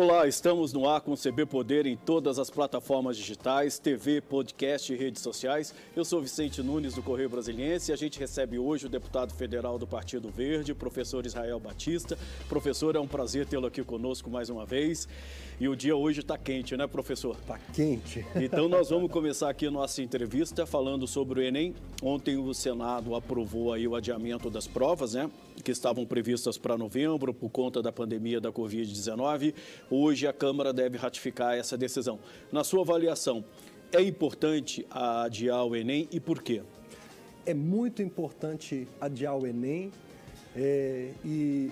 Olá, estamos no ar com o CB Poder em todas as plataformas digitais, TV, podcast e redes sociais. Eu sou Vicente Nunes do Correio Brasiliense e a gente recebe hoje o deputado federal do Partido Verde, professor Israel Batista. Professor, é um prazer tê-lo aqui conosco mais uma vez. E o dia hoje está quente, né, professor? Está quente. Então nós vamos começar aqui a nossa entrevista falando sobre o Enem. Ontem o Senado aprovou aí o adiamento das provas, né? Que estavam previstas para novembro por conta da pandemia da Covid-19. Hoje a Câmara deve ratificar essa decisão. Na sua avaliação, é importante adiar o Enem e por quê? É muito importante adiar o Enem é, e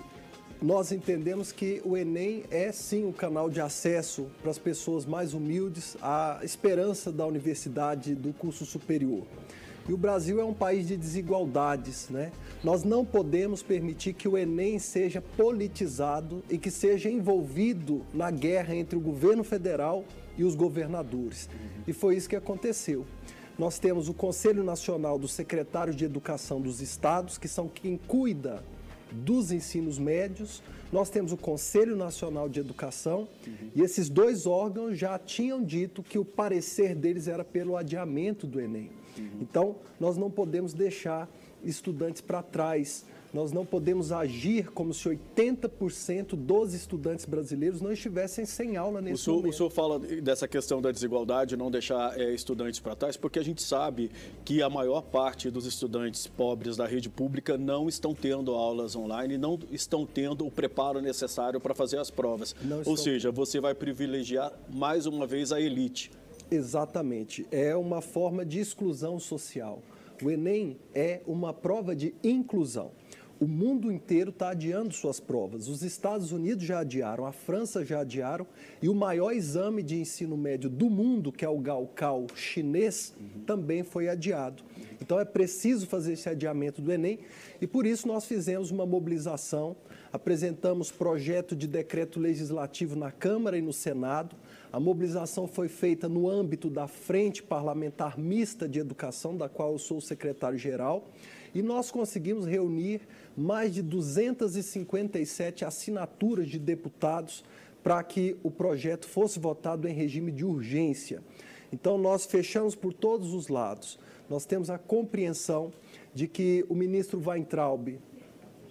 nós entendemos que o Enem é sim um canal de acesso para as pessoas mais humildes à esperança da universidade, do curso superior. E o Brasil é um país de desigualdades, né? Nós não podemos permitir que o Enem seja politizado e que seja envolvido na guerra entre o governo federal e os governadores. E foi isso que aconteceu. Nós temos o Conselho Nacional dos Secretários de Educação dos Estados, que são quem cuida dos ensinos médios, nós temos o Conselho Nacional de Educação uhum. e esses dois órgãos já tinham dito que o parecer deles era pelo adiamento do Enem. Uhum. Então, nós não podemos deixar estudantes para trás. Nós não podemos agir como se 80% dos estudantes brasileiros não estivessem sem aula nesse o senhor, momento. O senhor fala dessa questão da desigualdade, não deixar é, estudantes para trás, porque a gente sabe que a maior parte dos estudantes pobres da rede pública não estão tendo aulas online, não estão tendo o preparo necessário para fazer as provas. Não Ou estão... seja, você vai privilegiar mais uma vez a elite. Exatamente. É uma forma de exclusão social. O Enem é uma prova de inclusão. O mundo inteiro está adiando suas provas. Os Estados Unidos já adiaram, a França já adiaram e o maior exame de ensino médio do mundo, que é o Gaokao chinês, uhum. também foi adiado. Então é preciso fazer esse adiamento do Enem e por isso nós fizemos uma mobilização, apresentamos projeto de decreto legislativo na Câmara e no Senado. A mobilização foi feita no âmbito da Frente Parlamentar Mista de Educação, da qual eu sou o secretário-geral, e nós conseguimos reunir mais de 257 assinaturas de deputados para que o projeto fosse votado em regime de urgência. Então, nós fechamos por todos os lados. Nós temos a compreensão de que o ministro Weintraub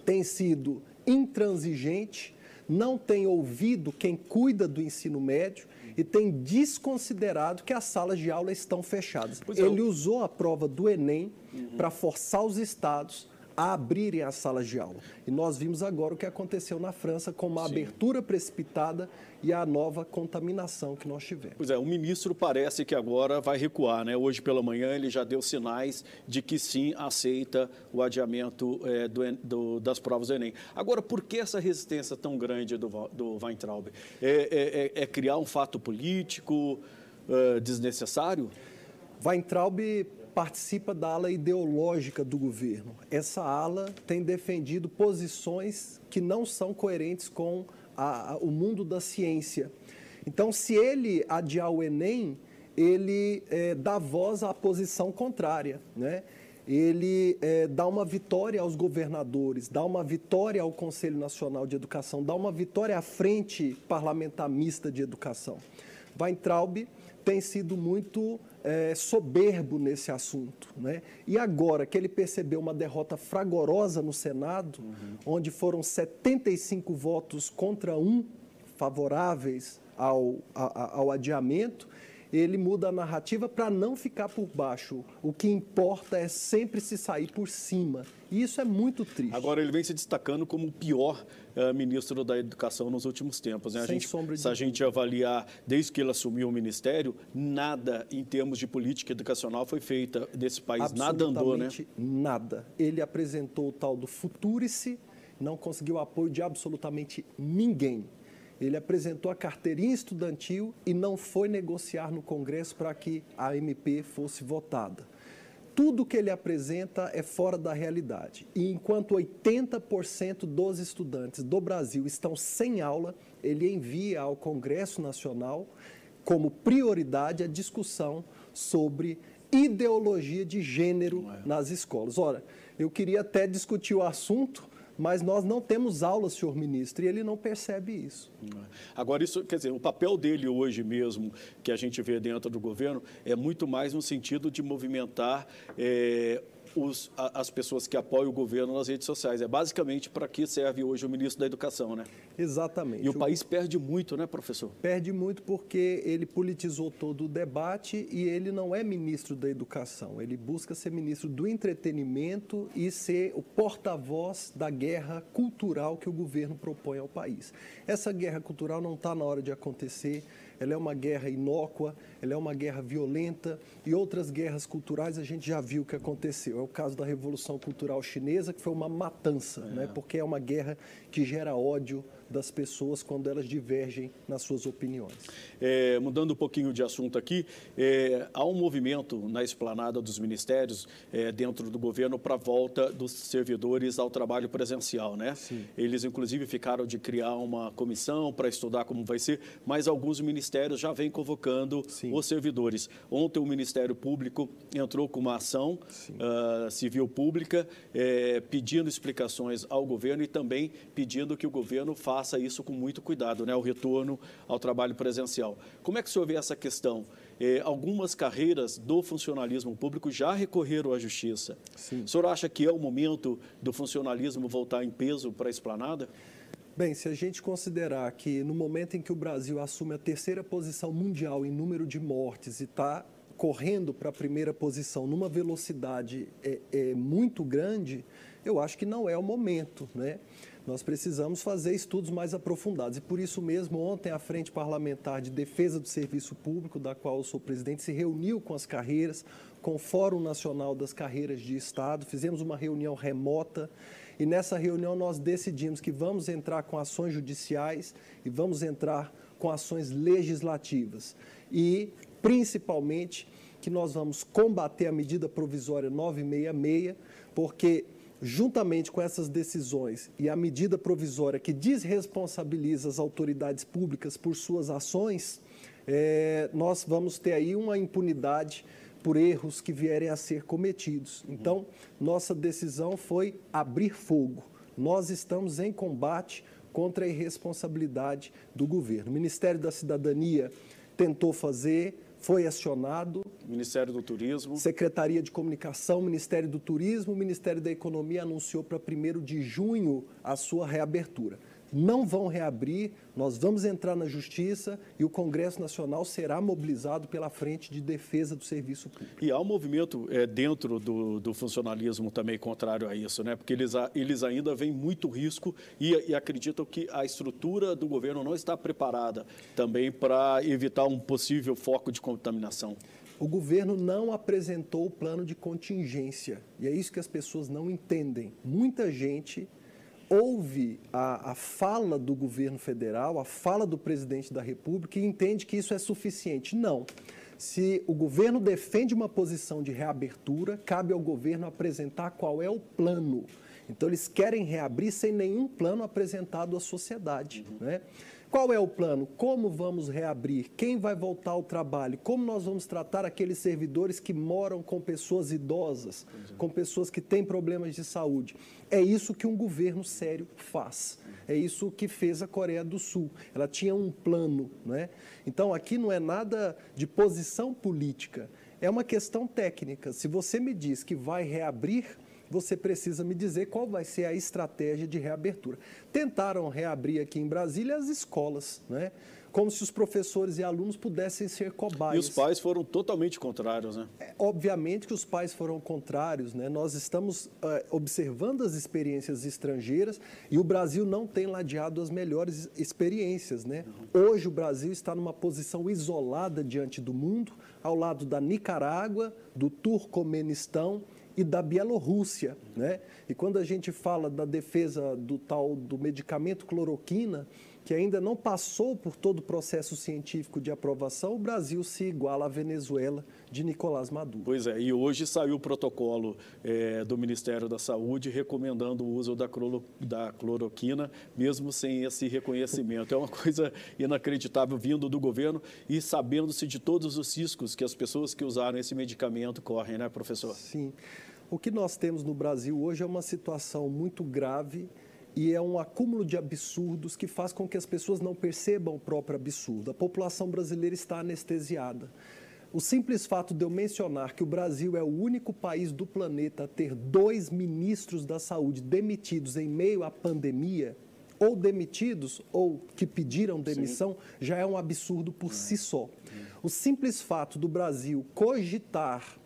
tem sido intransigente, não tem ouvido quem cuida do ensino médio e tem desconsiderado que as salas de aula estão fechadas. É. Ele usou a prova do Enem uhum. para forçar os estados a abrirem as salas de aula. E nós vimos agora o que aconteceu na França com uma sim. abertura precipitada e a nova contaminação que nós tivemos. Pois é, o ministro parece que agora vai recuar, né? Hoje pela manhã ele já deu sinais de que sim aceita o adiamento é, do, do, das provas do Enem. Agora, por que essa resistência tão grande do, do Weintraub? É, é, é, é criar um fato político uh, desnecessário? Weintraub participa da ala ideológica do governo. Essa ala tem defendido posições que não são coerentes com a, a, o mundo da ciência. Então, se ele adiar o Enem, ele é, dá voz à posição contrária, né? ele é, dá uma vitória aos governadores, dá uma vitória ao Conselho Nacional de Educação, dá uma vitória à Frente Parlamentar Mista de Educação. Weintraub tem sido muito é, soberbo nesse assunto. Né? E agora que ele percebeu uma derrota fragorosa no Senado, uhum. onde foram 75 votos contra um favoráveis ao, a, ao adiamento, ele muda a narrativa para não ficar por baixo. O que importa é sempre se sair por cima. E isso é muito triste. Agora, ele vem se destacando como o pior uh, ministro da Educação nos últimos tempos. Né? Sem gente, sombra de Se a gente avaliar, desde que ele assumiu o ministério, nada em termos de política educacional foi feita nesse país. Nada andou, né? nada. Ele apresentou o tal do Futurice, não conseguiu apoio de absolutamente ninguém. Ele apresentou a carteirinha estudantil e não foi negociar no Congresso para que a MP fosse votada. Tudo que ele apresenta é fora da realidade. E enquanto 80% dos estudantes do Brasil estão sem aula, ele envia ao Congresso Nacional como prioridade a discussão sobre ideologia de gênero é. nas escolas. Ora, eu queria até discutir o assunto mas nós não temos aula, senhor ministro, e ele não percebe isso. Agora, isso, quer dizer, o papel dele hoje mesmo, que a gente vê dentro do governo, é muito mais no sentido de movimentar é, os, as pessoas que apoiam o governo nas redes sociais. É basicamente para que serve hoje o ministro da Educação, né? Exatamente. E o, o país perde muito, né, professor? Perde muito porque ele politizou todo o debate e ele não é ministro da Educação. Ele busca ser ministro do entretenimento e ser o porta-voz da guerra cultural que o governo propõe ao país. Essa guerra cultural não está na hora de acontecer ela é uma guerra inócua, ela é uma guerra violenta e outras guerras culturais a gente já viu o que aconteceu. É o caso da Revolução Cultural Chinesa, que foi uma matança, é. né? porque é uma guerra que gera ódio, das pessoas quando elas divergem nas suas opiniões. É, mudando um pouquinho de assunto aqui, é, há um movimento na esplanada dos ministérios é, dentro do governo para a volta dos servidores ao trabalho presencial, né? Sim. Eles, inclusive, ficaram de criar uma comissão para estudar como vai ser, mas alguns ministérios já vêm convocando Sim. os servidores. Ontem o Ministério Público entrou com uma ação uh, civil pública é, pedindo explicações ao governo e também pedindo que o governo faça faça isso com muito cuidado, né? o retorno ao trabalho presencial. Como é que o senhor vê essa questão? Eh, algumas carreiras do funcionalismo público já recorreram à justiça. Sim. O senhor acha que é o momento do funcionalismo voltar em peso para a esplanada? Bem, se a gente considerar que no momento em que o Brasil assume a terceira posição mundial em número de mortes e está correndo para a primeira posição numa velocidade é, é, muito grande, eu acho que não é o momento, né? Nós precisamos fazer estudos mais aprofundados. E por isso mesmo, ontem a Frente Parlamentar de Defesa do Serviço Público, da qual eu sou presidente, se reuniu com as carreiras, com o Fórum Nacional das Carreiras de Estado, fizemos uma reunião remota e nessa reunião nós decidimos que vamos entrar com ações judiciais e vamos entrar com ações legislativas. E, principalmente, que nós vamos combater a medida provisória 966, porque juntamente com essas decisões e a medida provisória que desresponsabiliza as autoridades públicas por suas ações, é, nós vamos ter aí uma impunidade por erros que vierem a ser cometidos. Então, nossa decisão foi abrir fogo. Nós estamos em combate contra a irresponsabilidade do governo. O Ministério da Cidadania tentou fazer, foi acionado. Ministério do Turismo. Secretaria de Comunicação, Ministério do Turismo, Ministério da Economia anunciou para 1 de junho a sua reabertura não vão reabrir, nós vamos entrar na justiça e o Congresso Nacional será mobilizado pela frente de defesa do serviço público. E há um movimento é, dentro do, do, funcionalismo também contrário a isso, né? porque eles, eles ainda veem muito risco e, e acreditam que a estrutura do governo não está preparada também para evitar um possível foco de contaminação. O governo não apresentou o plano de contingência e é isso que as pessoas não entendem. Muita gente ouve a, a, fala do governo federal, a fala do presidente da República e entende que isso é suficiente. Não. Se o governo defende uma posição de reabertura, cabe ao governo apresentar qual é o plano. Então, eles querem reabrir sem nenhum plano apresentado à sociedade. Uhum. Né? Qual é o plano? Como vamos reabrir? Quem vai voltar ao trabalho? Como nós vamos tratar aqueles servidores que moram com pessoas idosas, com pessoas que têm problemas de saúde? É isso que um governo sério faz. É isso que fez a Coreia do Sul. Ela tinha um plano, não é? Então aqui não é nada de posição política, é uma questão técnica. Se você me diz que vai reabrir, você precisa me dizer qual vai ser a estratégia de reabertura. Tentaram reabrir aqui em Brasília as escolas, né? como se os professores e alunos pudessem ser cobaias. E os pais foram totalmente contrários, né? É, obviamente que os pais foram contrários, né? Nós estamos é, observando as experiências estrangeiras e o Brasil não tem ladeado as melhores experiências, né? Uhum. Hoje o Brasil está numa posição isolada diante do mundo, ao lado da Nicarágua, do Turcomenistão e da Bielorrússia, né? E quando a gente fala da defesa do tal do medicamento cloroquina, que ainda não passou por todo o processo científico de aprovação, o Brasil se iguala à Venezuela de Nicolás Maduro. Pois é, e hoje saiu o protocolo é, do Ministério da Saúde recomendando o uso da, cloro, da cloroquina, mesmo sem esse reconhecimento. É uma coisa inacreditável vindo do governo e sabendo-se de todos os riscos que as pessoas que usaram esse medicamento correm, né, professor? Sim. O que nós temos no Brasil hoje é uma situação muito grave e é um acúmulo de absurdos que faz com que as pessoas não percebam o próprio absurdo. A população brasileira está anestesiada. O simples fato de eu mencionar que o Brasil é o único país do planeta a ter dois ministros da saúde demitidos em meio à pandemia, ou demitidos, ou que pediram demissão, Sim. já é um absurdo por é. si só. O simples fato do Brasil cogitar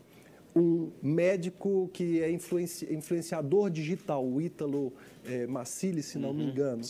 um médico que é influenci, influenciador digital, o Ítalo é, Massili, se não uhum, me engano,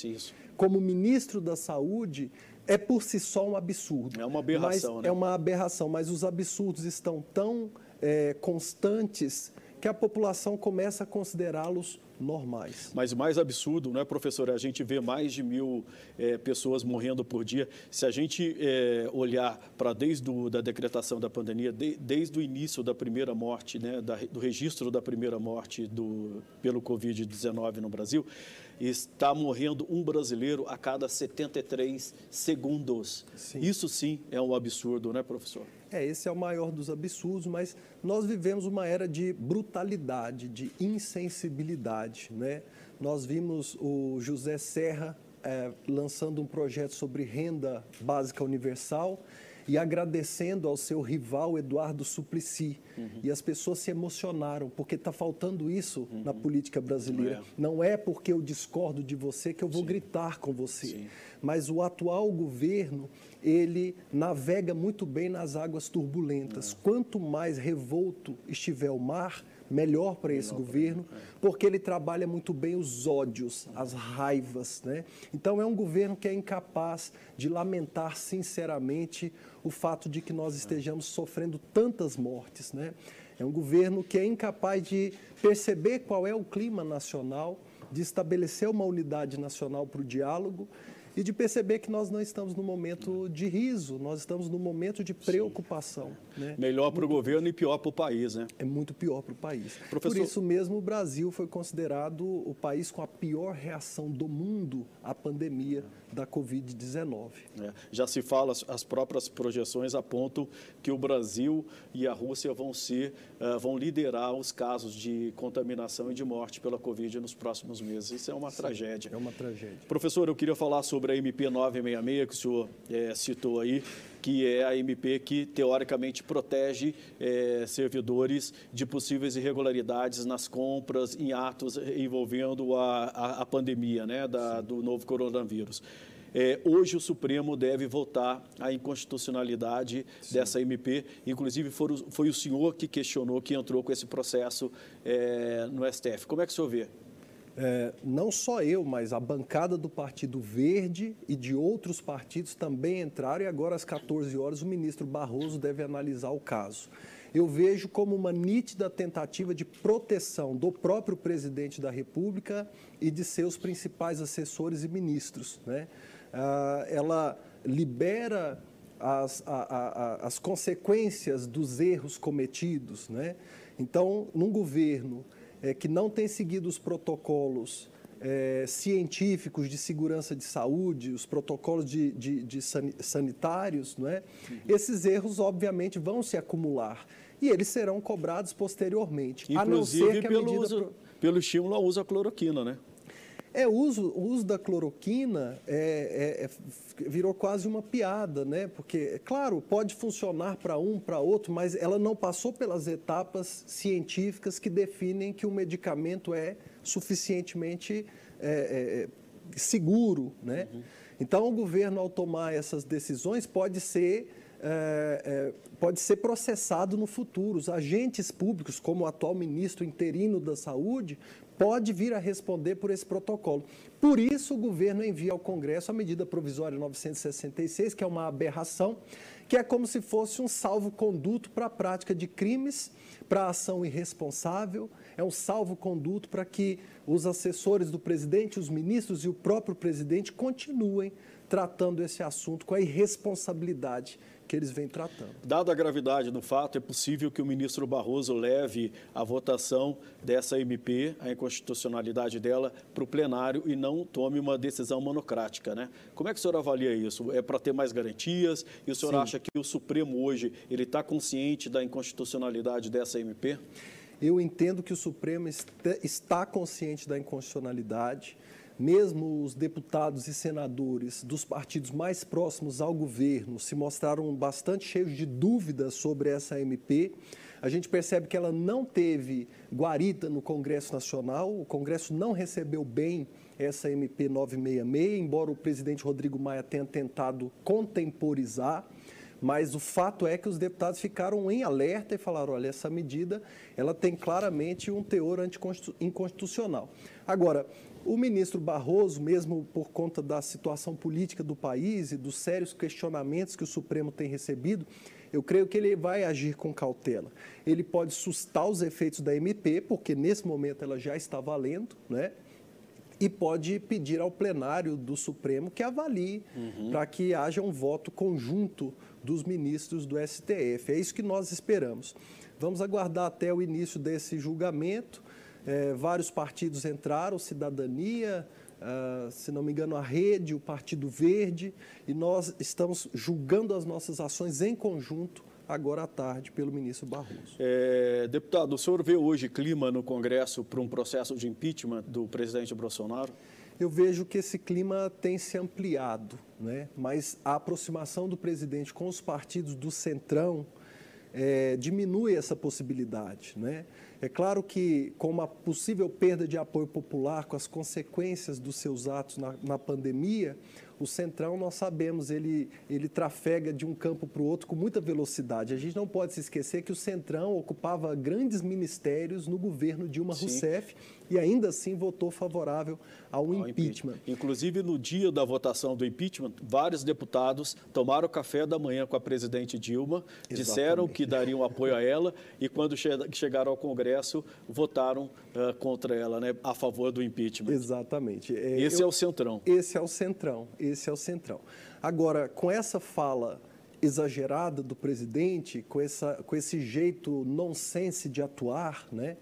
como ministro da Saúde, é por si só um absurdo. É uma aberração, mas né? É uma aberração, mas os absurdos estão tão é, constantes que a população começa a considerá-los normais. Mas o mais absurdo, não é, professor? A gente vê mais de mil é, pessoas morrendo por dia. Se a gente é, olhar para desde a da decretação da pandemia, de, desde o início da primeira morte, né, da, do registro da primeira morte do, pelo Covid-19 no Brasil, está morrendo um brasileiro a cada 73 segundos. Sim. Isso sim é um absurdo, né, professor? É, esse é o maior dos absurdos, mas nós vivemos uma era de brutalidade, de insensibilidade. Né? Nós vimos o José Serra é, lançando um projeto sobre renda básica universal e agradecendo ao seu rival Eduardo Suplicy. Uhum. E as pessoas se emocionaram, porque está faltando isso uhum. na política brasileira. É. Não é porque eu discordo de você que eu vou Sim. gritar com você. Sim. Mas o atual governo ele navega muito bem nas águas turbulentas. Quanto mais revolto estiver o mar, melhor para esse governo, é. porque ele trabalha muito bem os ódios, as raivas. Né? Então, é um governo que é incapaz de lamentar sinceramente o fato de que nós estejamos sofrendo tantas mortes. Né? É um governo que é incapaz de perceber qual é o clima nacional, de estabelecer uma unidade nacional para o diálogo e de perceber que nós não estamos no momento de riso, nós estamos no momento de preocupação. Né? Melhor para o governo e pior para o país, né? É muito pior para o país. Professor... Por isso mesmo, o Brasil foi considerado o país com a pior reação do mundo à pandemia da Covid-19. É, já se fala, as próprias projeções apontam que o Brasil e a Rússia vão ser, uh, vão liderar os casos de contaminação e de morte pela Covid nos próximos meses. Isso é uma Sim, tragédia. É uma tragédia. Professor, eu queria falar sobre a MP 966 que o senhor é, citou aí que é a MP que, teoricamente, protege é, servidores de possíveis irregularidades nas compras em atos envolvendo a, a, a pandemia né, da, do novo coronavírus. É, hoje o Supremo deve votar a inconstitucionalidade Sim. dessa MP. Inclusive, foi o, foi o senhor que questionou, que entrou com esse processo é, no STF. Como é que o senhor vê? É, não só eu, mas a bancada do Partido Verde e de outros partidos também entraram e agora às 14 horas o ministro Barroso deve analisar o caso. Eu vejo como uma nítida tentativa de proteção do próprio presidente da República e de seus principais assessores e ministros. Né? Ah, ela libera as, a, a, as consequências dos erros cometidos. Né? Então, num governo é, que não tem seguido os protocolos é, científicos de segurança de saúde, os protocolos de, de, de sanitários, não é? Uhum. esses erros, obviamente, vão se acumular e eles serão cobrados posteriormente. Inclusive pelo, uso, pro... pelo estímulo ao uso da cloroquina, né? É, o uso, o uso da cloroquina é, é, é, virou quase uma piada, né? Porque, claro, pode funcionar para um, para outro, mas ela não passou pelas etapas científicas que definem que o medicamento é suficientemente é, é, seguro, né? Uhum. Então, o governo, ao tomar essas decisões, pode ser é, é, pode ser processado no futuro. Os agentes públicos, como o atual ministro interino da Saúde, pode vir a responder por esse protocolo. Por isso, o governo envia ao Congresso a medida provisória 966, que é uma aberração, que é como se fosse um salvo-conduto para a prática de crimes, para a ação irresponsável, é um salvo-conduto para que os assessores do presidente, os ministros e o próprio presidente continuem tratando esse assunto com a irresponsabilidade que eles vêm tratando. Dada a gravidade do fato, é possível que o ministro Barroso leve a votação dessa MP, a inconstitucionalidade dela, para o plenário e não tome uma decisão monocrática, né? Como é que o senhor avalia isso? É para ter mais garantias? E o senhor Sim. acha que o Supremo hoje ele está consciente da inconstitucionalidade dessa MP? Eu entendo que o Supremo está consciente da inconstitucionalidade mesmo os deputados e senadores dos partidos mais próximos ao governo se mostraram bastante cheios de dúvidas sobre essa MP. A gente percebe que ela não teve guarita no Congresso Nacional, o Congresso não recebeu bem essa MP 966, embora o presidente Rodrigo Maia tenha tentado contemporizar. Mas o fato é que os deputados ficaram em alerta e falaram, olha, essa medida ela tem claramente um teor inconstitucional. Agora, o ministro Barroso, mesmo por conta da situação política do país e dos sérios questionamentos que o Supremo tem recebido, eu creio que ele vai agir com cautela. Ele pode sustar os efeitos da MP, porque nesse momento ela já está valendo, né? E pode pedir ao plenário do Supremo que avalie uhum. para que haja um voto conjunto dos ministros do STF. É isso que nós esperamos. Vamos aguardar até o início desse julgamento. É, vários partidos entraram, Cidadania, uh, se não me engano, a Rede, o Partido Verde, e nós estamos julgando as nossas ações em conjunto agora à tarde pelo ministro Barroso. É, deputado, o senhor vê hoje clima no Congresso para um processo de impeachment do presidente Bolsonaro? Eu vejo que esse clima tem se ampliado, né? mas a aproximação do presidente com os partidos do Centrão é, diminui essa possibilidade. Né? É claro que, com uma possível perda de apoio popular, com as consequências dos seus atos na, na pandemia, o Centrão, nós sabemos, ele, ele trafega de um campo para o outro com muita velocidade. A gente não pode se esquecer que o Centrão ocupava grandes ministérios no governo Dilma Sim. Rousseff e ainda assim votou favorável ao, ao impeachment. impeachment. Inclusive, no dia da votação do impeachment, vários deputados tomaram café da manhã com a presidente Dilma, Exatamente. disseram que dariam apoio a ela e, quando che chegaram ao Congresso, votaram uh, contra ela, né, a favor do impeachment. Exatamente. É, esse eu, é o centrão. Esse é o centrão. Esse é o centrão. Agora, com essa fala exagerada do presidente, com, essa, com esse jeito nonsense de atuar, né?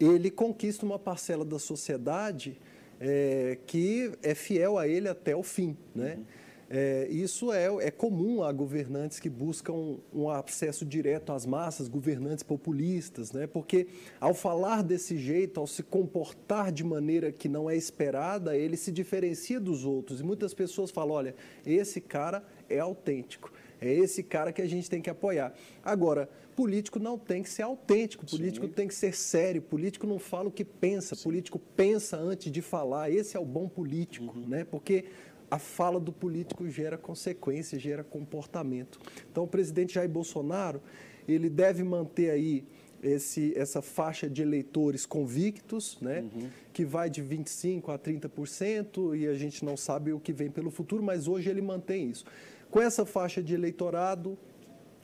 ele conquista uma parcela da sociedade é, que é fiel a ele até o fim. Né? Uhum. É, isso é, é comum a governantes que buscam um acesso direto às massas, governantes populistas, né? porque ao falar desse jeito, ao se comportar de maneira que não é esperada, ele se diferencia dos outros. E muitas pessoas falam: olha, esse cara é autêntico. É esse cara que a gente tem que apoiar. Agora, político não tem que ser autêntico, político Sim. tem que ser sério, político não fala o que pensa, Sim. político pensa antes de falar. Esse é o bom político, uhum. né? Porque a fala do político gera consequência, gera comportamento. Então, o presidente Jair Bolsonaro, ele deve manter aí esse, essa faixa de eleitores convictos, né, uhum. que vai de 25% a 30%, e a gente não sabe o que vem pelo futuro, mas hoje ele mantém isso. Com essa faixa de eleitorado,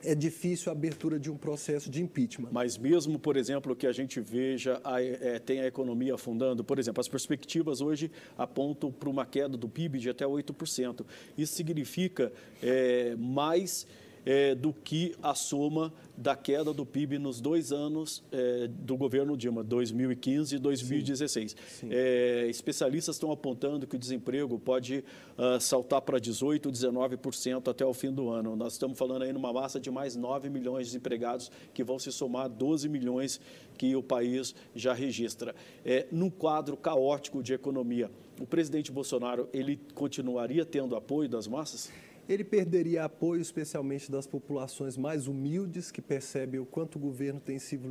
é difícil a abertura de um processo de impeachment. Mas mesmo, por exemplo, que a gente veja, a, é, tem a economia afundando, por exemplo, as perspectivas hoje apontam para uma queda do PIB de até 8%. Isso significa é, mais é, do que a soma da queda do PIB nos dois anos é, do governo Dilma, 2015 e 2016. Sim, sim. É, especialistas estão apontando que o desemprego pode uh, saltar para 18%, 19% até o fim do ano. Nós estamos falando aí numa massa de mais 9 milhões de empregados que vão se somar a 12 milhões que o país já registra. É, num quadro caótico de economia, o presidente Bolsonaro ele continuaria tendo apoio das massas? Ele perderia apoio, especialmente das populações mais humildes, que percebem o quanto o governo tem sido,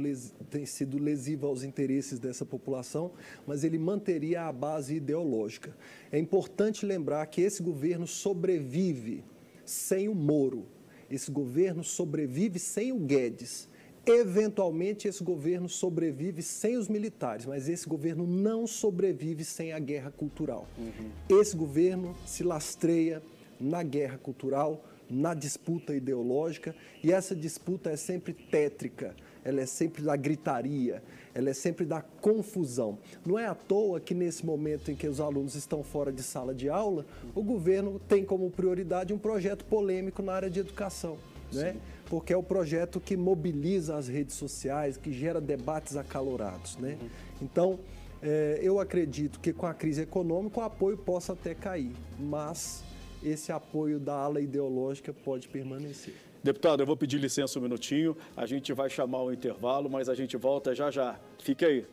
tem sido lesivo aos interesses dessa população, mas ele manteria a base ideológica. É importante lembrar que esse governo sobrevive sem o Moro, esse governo sobrevive sem o Guedes. Eventualmente, esse governo sobrevive sem os militares, mas esse governo não sobrevive sem a guerra cultural. Uhum. Esse governo se lastreia na guerra cultural, na disputa ideológica, e essa disputa é sempre tétrica, ela é sempre da gritaria, ela é sempre da confusão. Não é à toa que nesse momento em que os alunos estão fora de sala de aula, o governo tem como prioridade um projeto polêmico na área de educação, né? Porque é o projeto que mobiliza as redes sociais, que gera debates acalorados, né? Uhum. Então, é, eu acredito que com a crise econômica o apoio possa até cair, mas esse apoio da ala ideológica pode permanecer. Deputado, eu vou pedir licença um minutinho, a gente vai chamar o intervalo, mas a gente volta já já. Fique aí.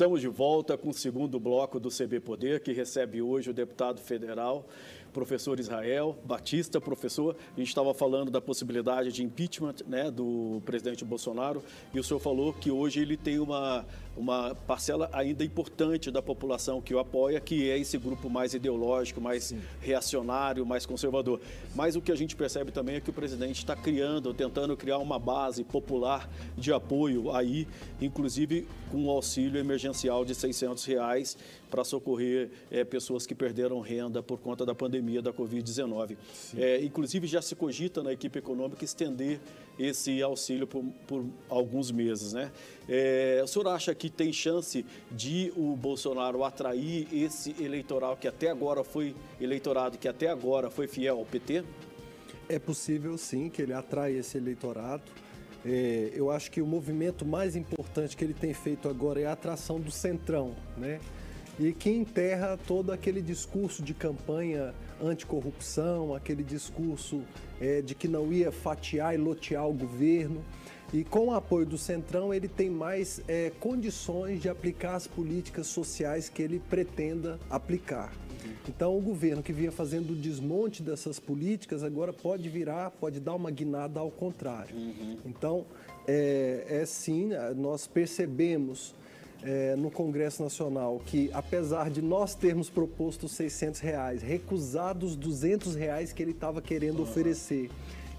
Estamos de volta com o segundo bloco do CB Poder, que recebe hoje o deputado federal professor Israel Batista, professor. A gente estava falando da possibilidade de impeachment né, do presidente Bolsonaro e o senhor falou que hoje ele tem uma, uma parcela ainda importante da população que o apoia, que é esse grupo mais ideológico, mais Sim. reacionário, mais conservador. Mas o que a gente percebe também é que o presidente está criando, tentando criar uma base popular de apoio aí, inclusive com o auxílio emergencial de 600 reais para socorrer é, pessoas que perderam renda por conta da pandemia da Covid-19. É, inclusive, já se cogita na equipe econômica estender esse auxílio por, por alguns meses. Né? É, o senhor acha que tem chance de o Bolsonaro atrair esse eleitoral que até agora foi eleitorado, que até agora foi fiel ao PT? É possível, sim, que ele atraia esse eleitorado. É, eu acho que o movimento mais importante que ele tem feito agora é a atração do centrão, né? E que enterra todo aquele discurso de campanha anticorrupção, aquele discurso é, de que não ia fatiar e lotear o governo. E com o apoio do Centrão, ele tem mais é, condições de aplicar as políticas sociais que ele pretenda aplicar. Então, o governo que vinha fazendo o desmonte dessas políticas agora pode virar, pode dar uma guinada ao contrário. Uhum. Então, é, é sim, nós percebemos é, no Congresso Nacional que, apesar de nós termos proposto 600 reais, recusados 200 reais que ele estava querendo oferecer,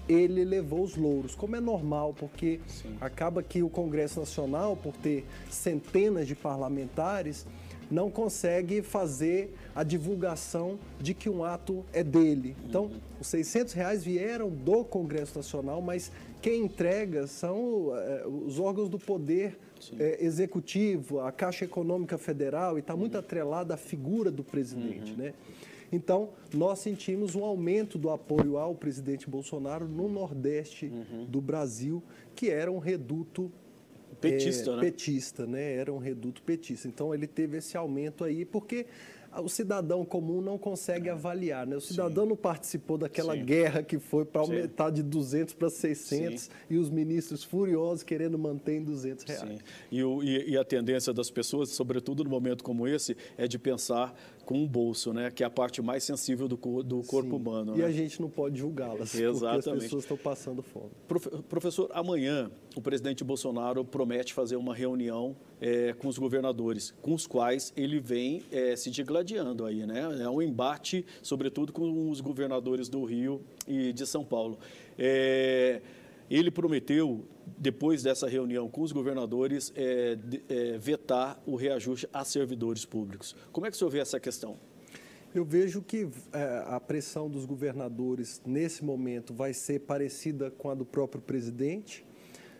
ele levou os louros, como é normal, porque Sim. acaba que o Congresso Nacional, por ter centenas de parlamentares, não consegue fazer a divulgação de que um ato é dele. Então, uhum. os 600 reais vieram do Congresso Nacional, mas quem entrega são é, os órgãos do poder é, executivo, a Caixa Econômica Federal, e está muito uhum. atrelada à figura do presidente. Uhum. Né? Então, nós sentimos um aumento do apoio ao presidente Bolsonaro no Nordeste uhum. do Brasil, que era um reduto petista, é, né? petista, né? Era um reduto petista. Então, ele teve esse aumento aí, porque o cidadão comum não consegue avaliar. Né? O cidadão Sim. não participou daquela Sim. guerra que foi para aumentar Sim. de 200 para 600 e os ministros furiosos querendo manter em 200 reais. E, o, e, e, a tendência das pessoas, sobretudo no momento como esse, é de pensar com o bolso, né? que é a parte mais sensível do, do corpo humano. E né? a gente não pode julgá-las, porque as pessoas estão passando fome. Professor, amanhã o presidente Bolsonaro promete fazer uma reunião é, com os governadores, com os quais ele vem é, se digladiando aí, né? É um embate, sobretudo com os governadores do Rio e de São Paulo. É, ele prometeu, depois dessa reunião com os governadores, é, é, vetar o reajuste a servidores públicos. Como é que o senhor vê essa questão? Eu vejo que é, a pressão dos governadores nesse momento vai ser parecida com a do próprio presidente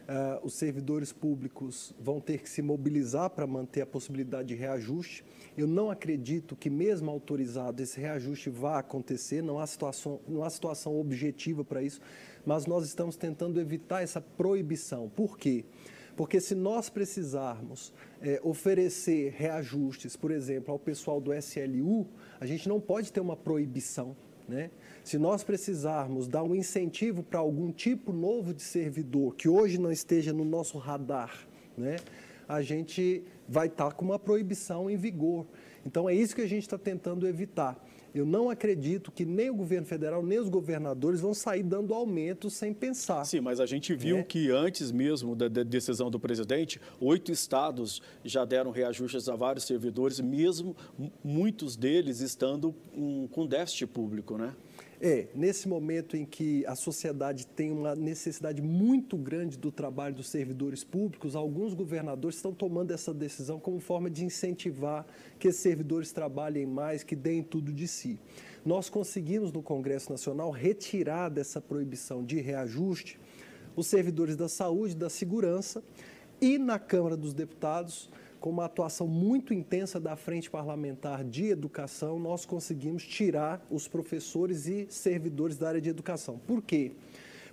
Uh, os servidores públicos vão ter que se mobilizar para manter a possibilidade de reajuste. Eu não acredito que, mesmo autorizado, esse reajuste vá acontecer, não há situação, não há situação objetiva para isso, mas nós estamos tentando evitar essa proibição. Por quê? Porque se nós precisarmos é, oferecer reajustes, por exemplo, ao pessoal do SLU, a gente não pode ter uma proibição. Né? Se nós precisarmos dar um incentivo para algum tipo novo de servidor que hoje não esteja no nosso radar, né, a gente vai estar tá com uma proibição em vigor. Então é isso que a gente está tentando evitar. Eu não acredito que nem o governo federal, nem os governadores vão sair dando aumento sem pensar. Sim, mas a gente viu é. que antes mesmo da, decisão do presidente, oito estados já deram reajustes a vários servidores, mesmo muitos deles estando com déficit público, né? É, nesse momento em que a sociedade tem uma necessidade muito grande do trabalho dos servidores públicos, alguns governadores estão tomando essa decisão como forma de incentivar que esses servidores trabalhem mais, que deem tudo de si. Nós conseguimos no Congresso Nacional retirar dessa proibição de reajuste os servidores da saúde, da segurança e na Câmara dos Deputados com uma atuação muito intensa da Frente Parlamentar de Educação, nós conseguimos tirar os professores e servidores da área de educação. Por quê?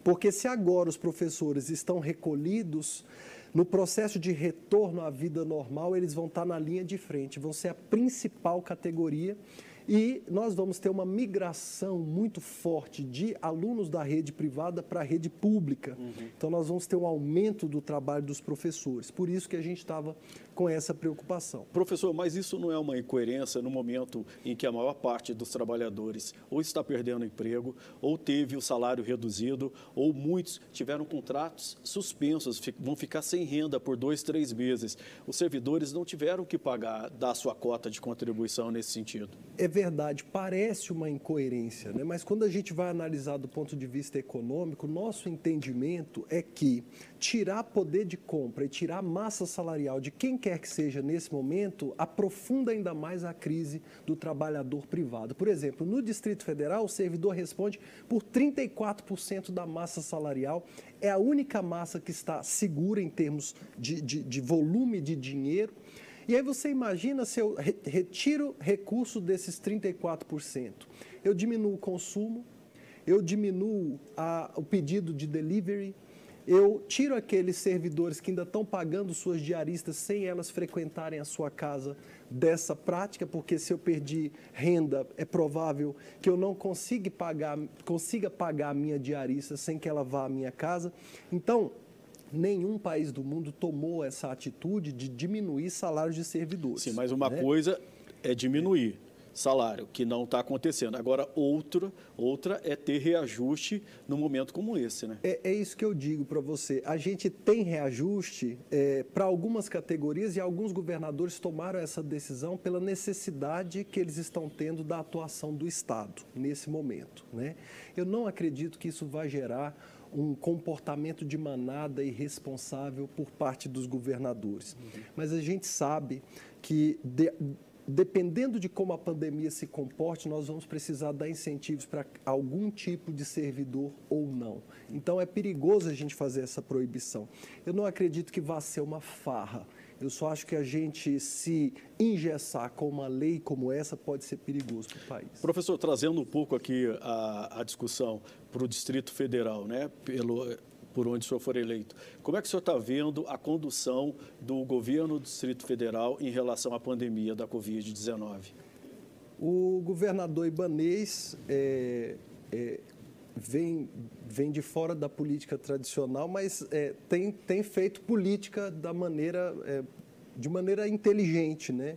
Porque se agora os professores estão recolhidos, no processo de retorno à vida normal, eles vão estar na linha de frente, vão ser a principal categoria E nós vamos ter uma migração muito forte de alunos da rede privada para a rede pública. Uhum. Então, nós vamos ter um aumento do trabalho dos professores. Por isso que a gente estava com essa preocupação. Professor, mas isso não é uma incoerência no momento em que a maior parte dos trabalhadores ou está perdendo emprego, ou teve o salário reduzido, ou muitos tiveram contratos suspensos, vão ficar sem renda por dois, três meses. Os servidores não tiveram que pagar, dar sua cota de contribuição nesse sentido. É verdade, parece uma incoerência, né? mas quando a gente vai analisar do ponto de vista econômico, nosso entendimento é que tirar poder de compra e tirar massa salarial de quem quer que seja nesse momento aprofunda ainda mais a crise do trabalhador privado. Por exemplo, no Distrito Federal, o servidor responde por 34% da massa salarial. É a única massa que está segura em termos de, de, de volume de dinheiro. E aí você imagina se eu retiro recurso desses 34%. Eu diminuo o consumo, eu diminuo a, o pedido de delivery, eu tiro aqueles servidores que ainda estão pagando suas diaristas sem elas frequentarem a sua casa dessa prática, porque se eu perdi renda, é provável que eu não consiga pagar, consiga pagar a minha diarista sem que ela vá à minha casa. Então, nenhum país do mundo tomou essa atitude de diminuir salários de servidores. Sim, mas uma né? coisa é diminuir salário, que não está acontecendo. Agora, outra, outra é ter reajuste no momento como esse, né? É, é isso que eu digo para você. A gente tem reajuste é, para algumas categorias e alguns governadores tomaram essa decisão pela necessidade que eles estão tendo da atuação do Estado nesse momento, né? Eu não acredito que isso vai gerar um comportamento de manada irresponsável por parte dos governadores. Mas a gente sabe que de, dependendo de como a pandemia se comporte, nós vamos precisar dar incentivos para algum tipo de servidor ou não. Então é perigoso a gente fazer essa proibição. Eu não acredito que vá ser uma farra. Eu só acho que a gente se engessar com uma lei como essa pode ser perigoso para o país. Professor, trazendo um pouco aqui a, a discussão para o Distrito Federal, né, pelo, por onde o senhor for eleito. Como é que o senhor está vendo a condução do governo do Distrito Federal em relação à pandemia da Covid-19? O governador Ibanês é, é, vem, vem de fora da política tradicional, mas é, tem, tem feito política da maneira, é, de maneira inteligente, né?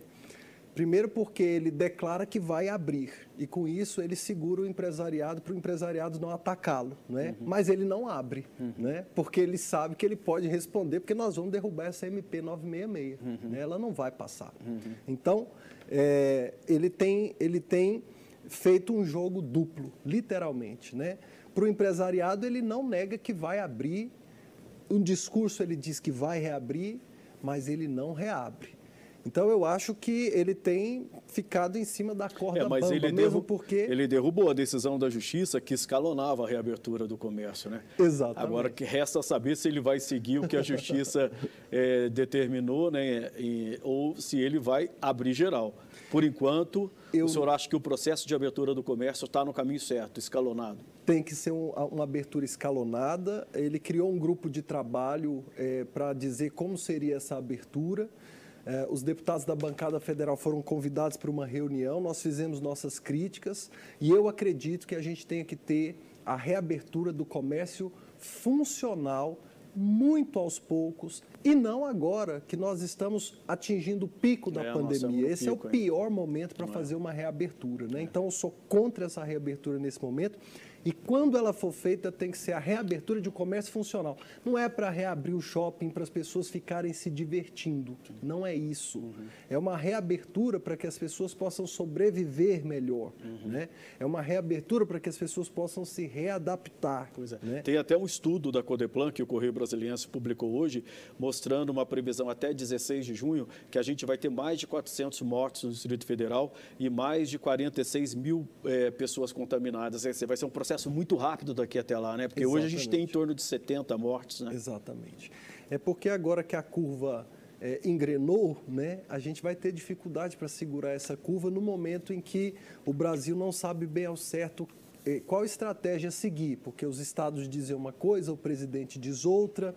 Primeiro porque ele declara que vai abrir e com isso ele segura o empresariado para o empresariado não atacá-lo, né? Uhum. Mas ele não abre, uhum. né? Porque ele sabe que ele pode responder porque nós vamos derrubar essa MP 966, uhum. né? Ela não vai passar. Uhum. Então é, ele tem ele tem feito um jogo duplo, literalmente, né? Para o empresariado ele não nega que vai abrir, um discurso ele diz que vai reabrir, mas ele não reabre. Então eu acho que ele tem ficado em cima da corda é, mas bamba, ele mesmo porque... Ele derrubou a decisão da justiça que escalonava a reabertura do comércio, né? Exatamente. Agora que resta saber se ele vai seguir o que a justiça é, determinou, né? E, ou se ele vai abrir geral. Por enquanto, eu... o senhor acha que o processo de abertura do comércio está no caminho certo, escalonado? Tem que ser um, uma abertura escalonada. Ele criou um grupo de trabalho é, para dizer como seria essa abertura. É, os deputados da bancada federal foram convidados para uma reunião, nós fizemos nossas críticas e eu acredito que a gente tenha que ter a reabertura do comércio funcional muito aos poucos e não agora que nós estamos atingindo o pico da é, pandemia. Esse pico, é o pior hein? momento para é. fazer uma reabertura. Né? É. Então, eu sou contra essa reabertura nesse momento e quando ela for feita, tem que ser a reabertura de um comércio funcional. Não é para reabrir o shopping para as pessoas ficarem se divertindo. Não é isso. Uhum. É uma reabertura para que as pessoas possam sobreviver melhor. Uhum. Né? É uma reabertura para que as pessoas possam se readaptar. É. Né? Tem até um estudo da Codeplan que o Correio Brasiliense publicou hoje, mostrando uma previsão até 16 de junho que a gente vai ter mais de 400 mortos no Distrito Federal e mais de 46 mil é, pessoas contaminadas. Esse vai ser um processo processo muito rápido daqui até lá, né? Porque Exatamente. hoje a gente tem em torno de 70 mortes, né? Exatamente. É porque agora que a curva é, engrenou, né, a gente vai ter dificuldade para segurar essa curva no momento em que o Brasil não sabe bem ao certo é, qual estratégia seguir, porque os estados dizem uma coisa, o presidente diz outra,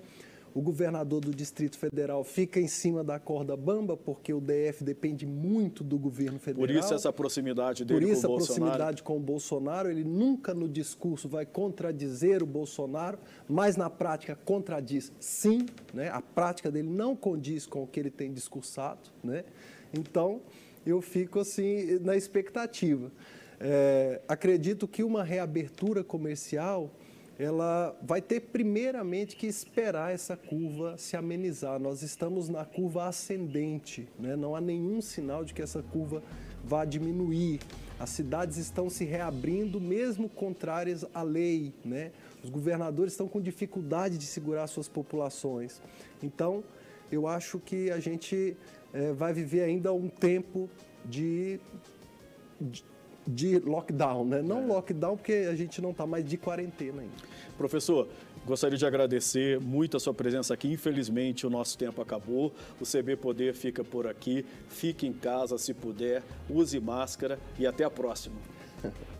o governador do Distrito Federal fica em cima da corda bamba, porque o DF depende muito do governo federal. Por isso essa proximidade dele com o Bolsonaro. Por isso a proximidade com o Bolsonaro. Ele nunca no discurso vai contradizer o Bolsonaro, mas na prática contradiz sim. Né? A prática dele não condiz com o que ele tem discursado. Né? Então, eu fico assim na expectativa. É, acredito que uma reabertura comercial ela vai ter primeiramente que esperar essa curva se amenizar. Nós estamos na curva ascendente, né? não há nenhum sinal de que essa curva vá diminuir. As cidades estão se reabrindo, mesmo contrárias à lei. Né? Os governadores estão com dificuldade de segurar suas populações. Então, eu acho que a gente é, vai viver ainda um tempo de, de de lockdown, né? Não é. lockdown porque a gente não está mais de quarentena ainda. Professor, gostaria de agradecer muito a sua presença aqui. Infelizmente, o nosso tempo acabou. O CB Poder fica por aqui. Fique em casa se puder, use máscara e até a próxima.